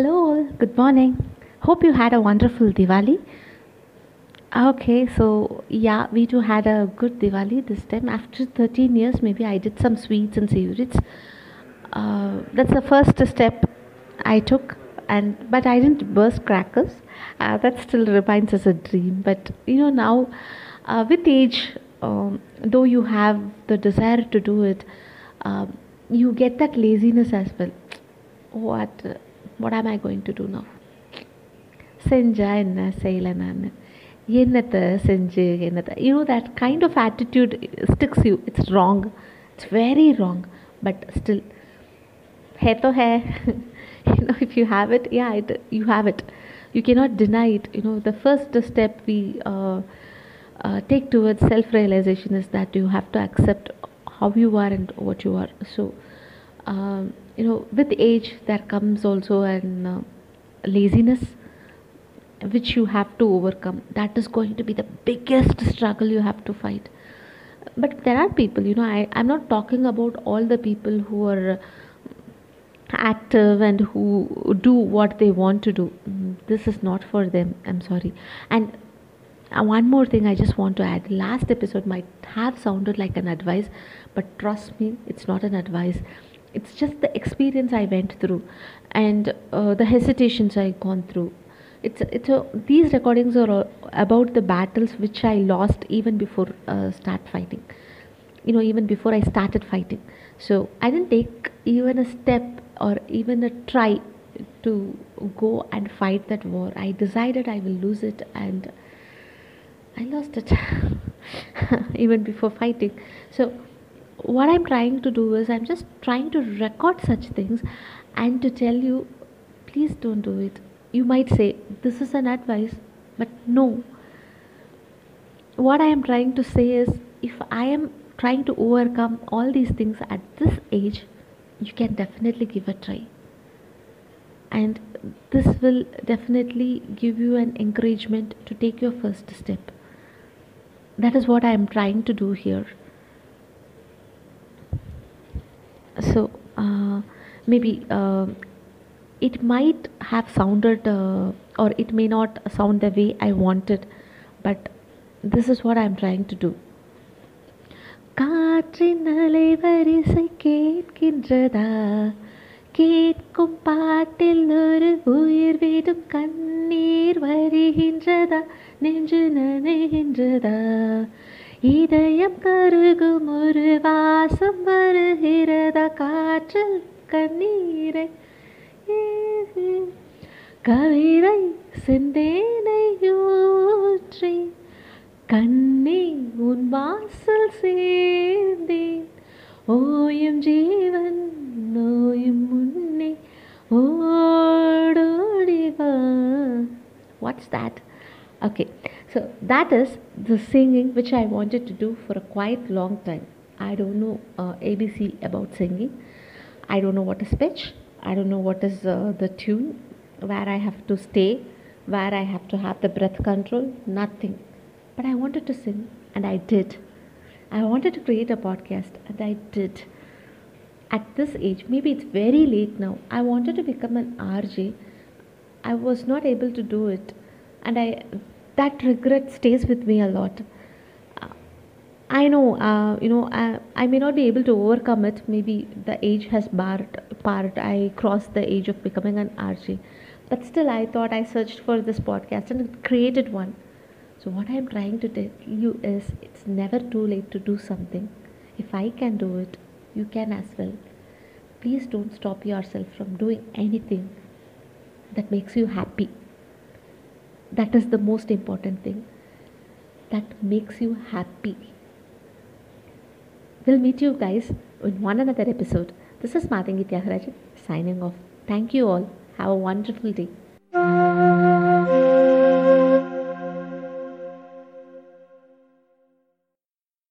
Hello, all. Good morning. Hope you had a wonderful Diwali. Okay, so yeah, we too had a good Diwali this time. After 13 years, maybe I did some sweets and savories. Uh, that's the first step I took, and but I didn't burst crackers. Uh, that still remains as a dream. But you know now, uh, with age, um, though you have the desire to do it, um, you get that laziness as well. What what am I going to do now? செஞ்சா என்ன செய்யலை நான் என்னத்தை செஞ்சு என்னத்தை you know that kind of attitude sticks you it's wrong it's very wrong but still hai to hai you know if you have it yeah it, you have it you cannot deny it you know the first step we uh, uh, take towards self realization is that you have to accept how you are and what you are so um, you know with age there comes also an uh, laziness which you have to overcome. That is going to be the biggest struggle you have to fight. But there are people you know I, i'm not talking about all the people who are active and who do what they want to do. This is not for them i'm sorry. And uh, one more thing i just want to add. Last episode might have sounded like an advice but trust me it's not an advice it's just the experience i went through and uh, the hesitations i gone through. It's it's a, these recordings are about the battles which i lost even before uh, start fighting. You know even before i started fighting. So i didn't take even a step or even a try to go and fight that war. I decided i will lose it and i lost it even before fighting. So what i'm trying to do is i'm just trying to record such things and to tell you please don't do it. You might say this is an advice but no. What i am trying to say is if i am trying to overcome all these things at this age you can definitely give a try. And this will definitely give you an encouragement to take your first step. That is what i am trying to do here so uh, maybe uh, it might have sounded uh, or it may not sound the way i wanted but this is what i am trying to do காற்றின் அலைவரிசை கேட்கின்றதா கேட்கும் பாட்டில் ஒரு உயிர் விடும் கண்ணீர் வருகின்றதா நெஞ்சு நனைகின்றதா இதயம் கருகும் ஒரு வாசம் வருகிறதா காற்றில் கண்ணீரை. கவிதை செந்தேனை ஊற்றி கண்ணே உன் வாசல் சேர்ந்தேன். ஓயும் ஜீவன் நோயும் முன்னே ஓடோடிவா what's that Okay, so that is the singing which I wanted to do for a quite long time. I don't know uh, ABC about singing. I don't know what is pitch. I don't know what is uh, the tune, where I have to stay, where I have to have the breath control, nothing. But I wanted to sing and I did. I wanted to create a podcast and I did. At this age, maybe it's very late now, I wanted to become an RJ. I was not able to do it and I that regret stays with me a lot. I know, uh, you know, I, I may not be able to overcome it. Maybe the age has barred, part. I crossed the age of becoming an RJ. But still, I thought I searched for this podcast and created one. So, what I'm trying to tell you is it's never too late to do something. If I can do it, you can as well. Please don't stop yourself from doing anything that makes you happy. That is the most important thing. That makes you happy. We'll meet you guys in one another episode. This is Matangi Tyagarajan signing off. Thank you all. Have a wonderful day.